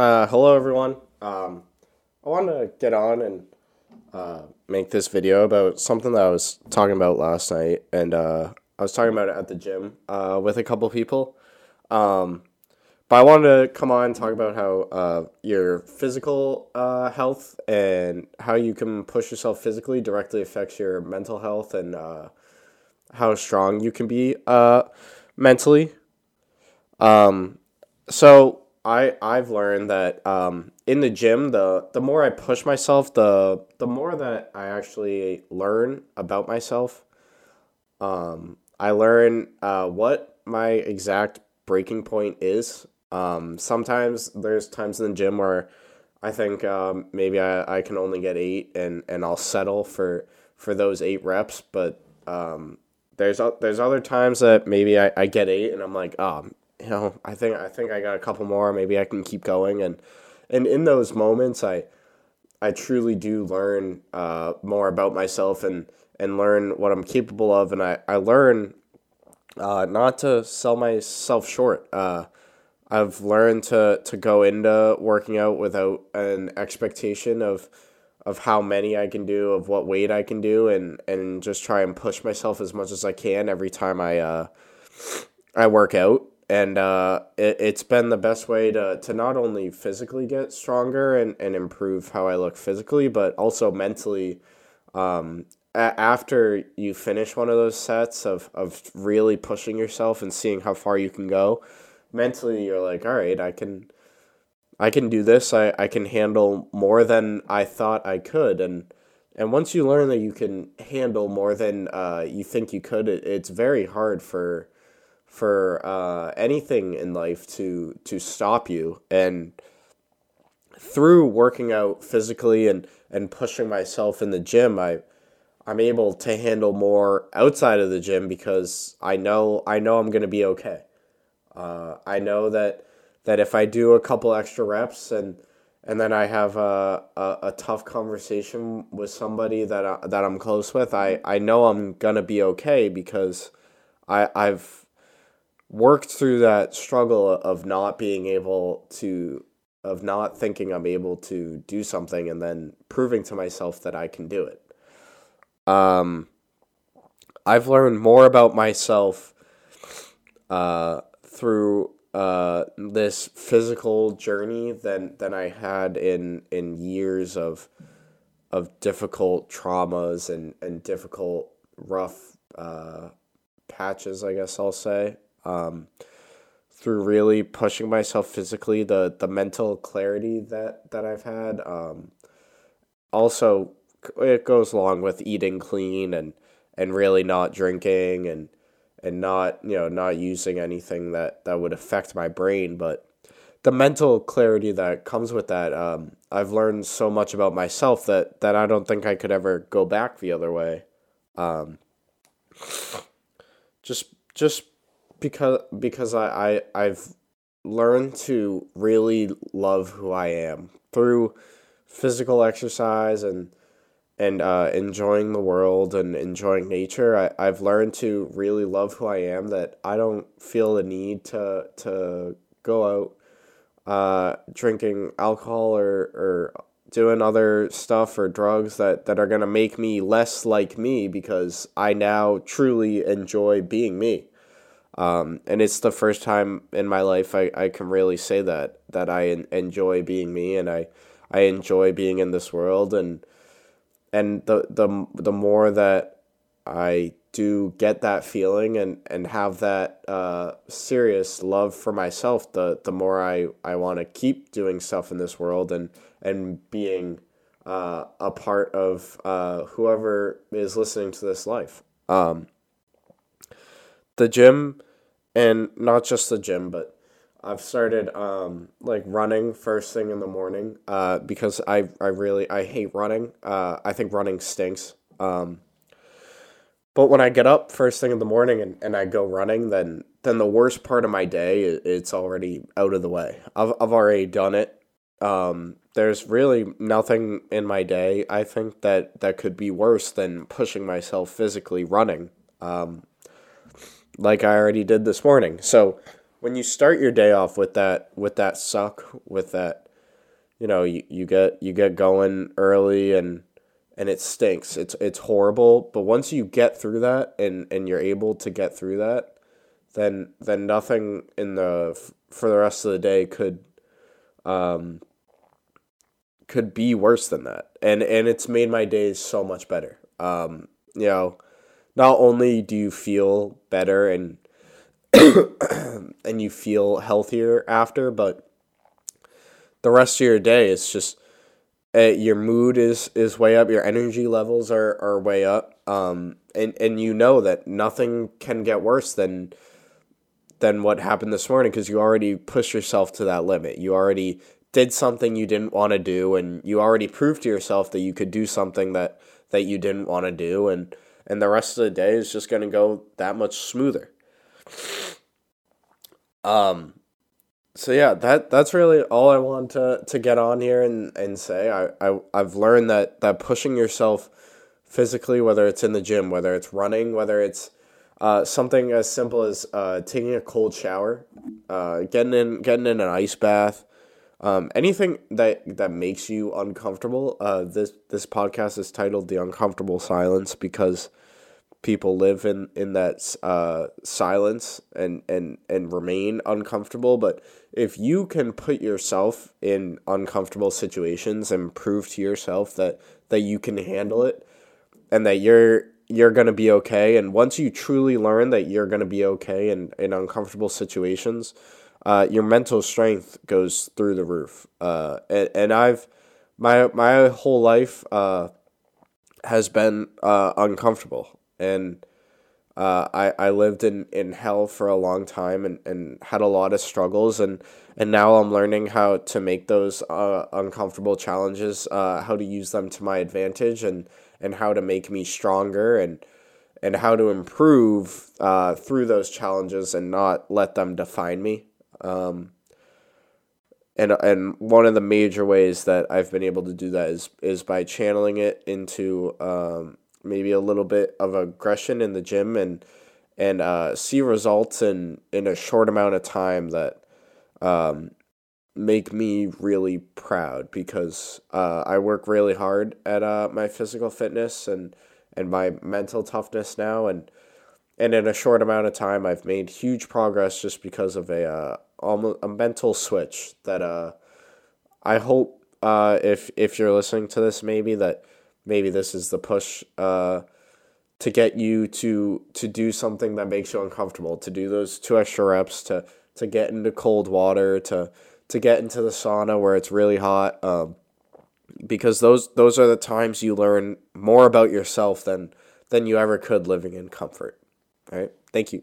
Uh, hello, everyone. Um, I wanted to get on and uh, make this video about something that I was talking about last night, and uh, I was talking about it at the gym uh, with a couple people. Um, but I wanted to come on and talk about how uh, your physical uh, health and how you can push yourself physically directly affects your mental health and how strong you can be mentally. Um, so I I've learned that um, in the gym, the the more I push myself, the the more that I actually learn about myself. Um, I learn uh, what my exact breaking point is. Um, sometimes there's times in the gym where I think um, maybe I, I can only get eight and, and I'll settle for for those eight reps. But um, there's there's other times that maybe I, I get eight and I'm like, oh, you know, I think I think I got a couple more. Maybe I can keep going. And and in those moments, I I truly do learn uh, more about myself and and learn what I'm capable of. And I I learn uh, not to sell myself short. Uh, I've learned to to go into working out without an expectation of of how many I can do, of what weight I can do, and and just try and push myself as much as I can every time I uh, I work out. And uh, it, it's been the best way to, to not only physically get stronger and, and improve how I look physically, but also mentally. Um, a- after you finish one of those sets of, of really pushing yourself and seeing how far you can go, mentally you're like, all right, I can I can do this. I, I can handle more than I thought I could. And and once you learn that you can handle more than uh, you think you could, it, it's very hard for for uh, anything in life to to stop you. And through working out physically and, and pushing myself in the gym, I I'm able to handle more outside of the gym because I know I know I'm gonna be okay. Uh, I know that that if I do a couple extra reps and and then I have a, a, a tough conversation with somebody that I, that I'm close with, I, I know I'm gonna be okay because I I've worked through that struggle of not being able to of not thinking I'm able to do something and then proving to myself that I can do it. Um, I've learned more about myself uh, through uh, this physical journey than than I had in in years of of difficult traumas and and difficult rough uh, patches. I guess I'll say. Um, through really pushing myself physically, the the mental clarity that that I've had. Um, also, it goes along with eating clean and and really not drinking and and not you know not using anything that that would affect my brain but the mental clarity that comes with that um, i've learned so much about myself that that i don't think i could ever go back the other way um, just just because because I, I i've learned to really love who i am through physical exercise and and uh, enjoying the world and enjoying nature, I, I've learned to really love who I am. That I don't feel the need to to go out uh, drinking alcohol or, or doing other stuff or drugs that, that are going to make me less like me because I now truly enjoy being me. Um, and it's the first time in my life I, I can really say that, that I enjoy being me and I, I enjoy being in this world and and the the the more that I do get that feeling and and have that uh, serious love for myself, the the more I I want to keep doing stuff in this world and and being uh, a part of uh, whoever is listening to this life. Um, the gym, and not just the gym, but I've started um, like running first thing in the morning uh, because I I really I hate running. Uh, I think running stinks. Um, but when I get up first thing in the morning and, and I go running, then then the worst part of my day it's already out of the way. I've I've already done it. Um, there's really nothing in my day I think that that could be worse than pushing myself physically running. Um, like I already did this morning. So when you start your day off with that with that suck with that you know, you, you get you get going early and and it stinks. It's it's horrible, but once you get through that and and you're able to get through that, then then nothing in the for the rest of the day could um could be worse than that. And and it's made my days so much better. Um, you know, not only do you feel better and and you feel healthier after, but the rest of your day is just uh, your mood is is way up, your energy levels are are way up. Um, and and you know that nothing can get worse than than what happened this morning because you already pushed yourself to that limit. You already did something you didn't want to do and you already proved to yourself that you could do something that that you didn't want to do and and the rest of the day is just going to go that much smoother. Um so yeah, that that's really all I want to to get on here and and say. I I I've learned that that pushing yourself physically whether it's in the gym, whether it's running, whether it's uh, something as simple as uh, taking a cold shower, uh, getting in getting in an ice bath, um, anything that that makes you uncomfortable. Uh, this this podcast is titled "The Uncomfortable Silence" because people live in in that uh, silence and and and remain uncomfortable. But if you can put yourself in uncomfortable situations and prove to yourself that that you can handle it and that you're you're going to be okay. And once you truly learn that you're going to be okay in, in uncomfortable situations, uh, your mental strength goes through the roof. Uh, and, and I've, my, my whole life uh, has been uh, uncomfortable. And uh, I, I lived in, in hell for a long time and, and had a lot of struggles. And, and now I'm learning how to make those uh, uncomfortable challenges, how to use them to my advantage and, and how to make me stronger and and how to improve uh, through those challenges and not let them define me. Um, and and one of the major ways that I've been able to do that is is by channeling it into um, maybe a little bit of aggression in the gym and and uh, see results in in a short amount of time that um, make me really proud because uh, I work really hard at uh, my physical fitness and and my mental toughness now. And and in a short amount of time I've made huge progress just because of a uh, almost a mental switch that uh I hope uh if if you're listening to this maybe that maybe this is the push uh to get you to to do something that makes you uncomfortable to do those two extra reps to to get into cold water to to get into the sauna where it's really hot um, because those those are the times you learn more about yourself than than you ever could living in comfort all right? Thank you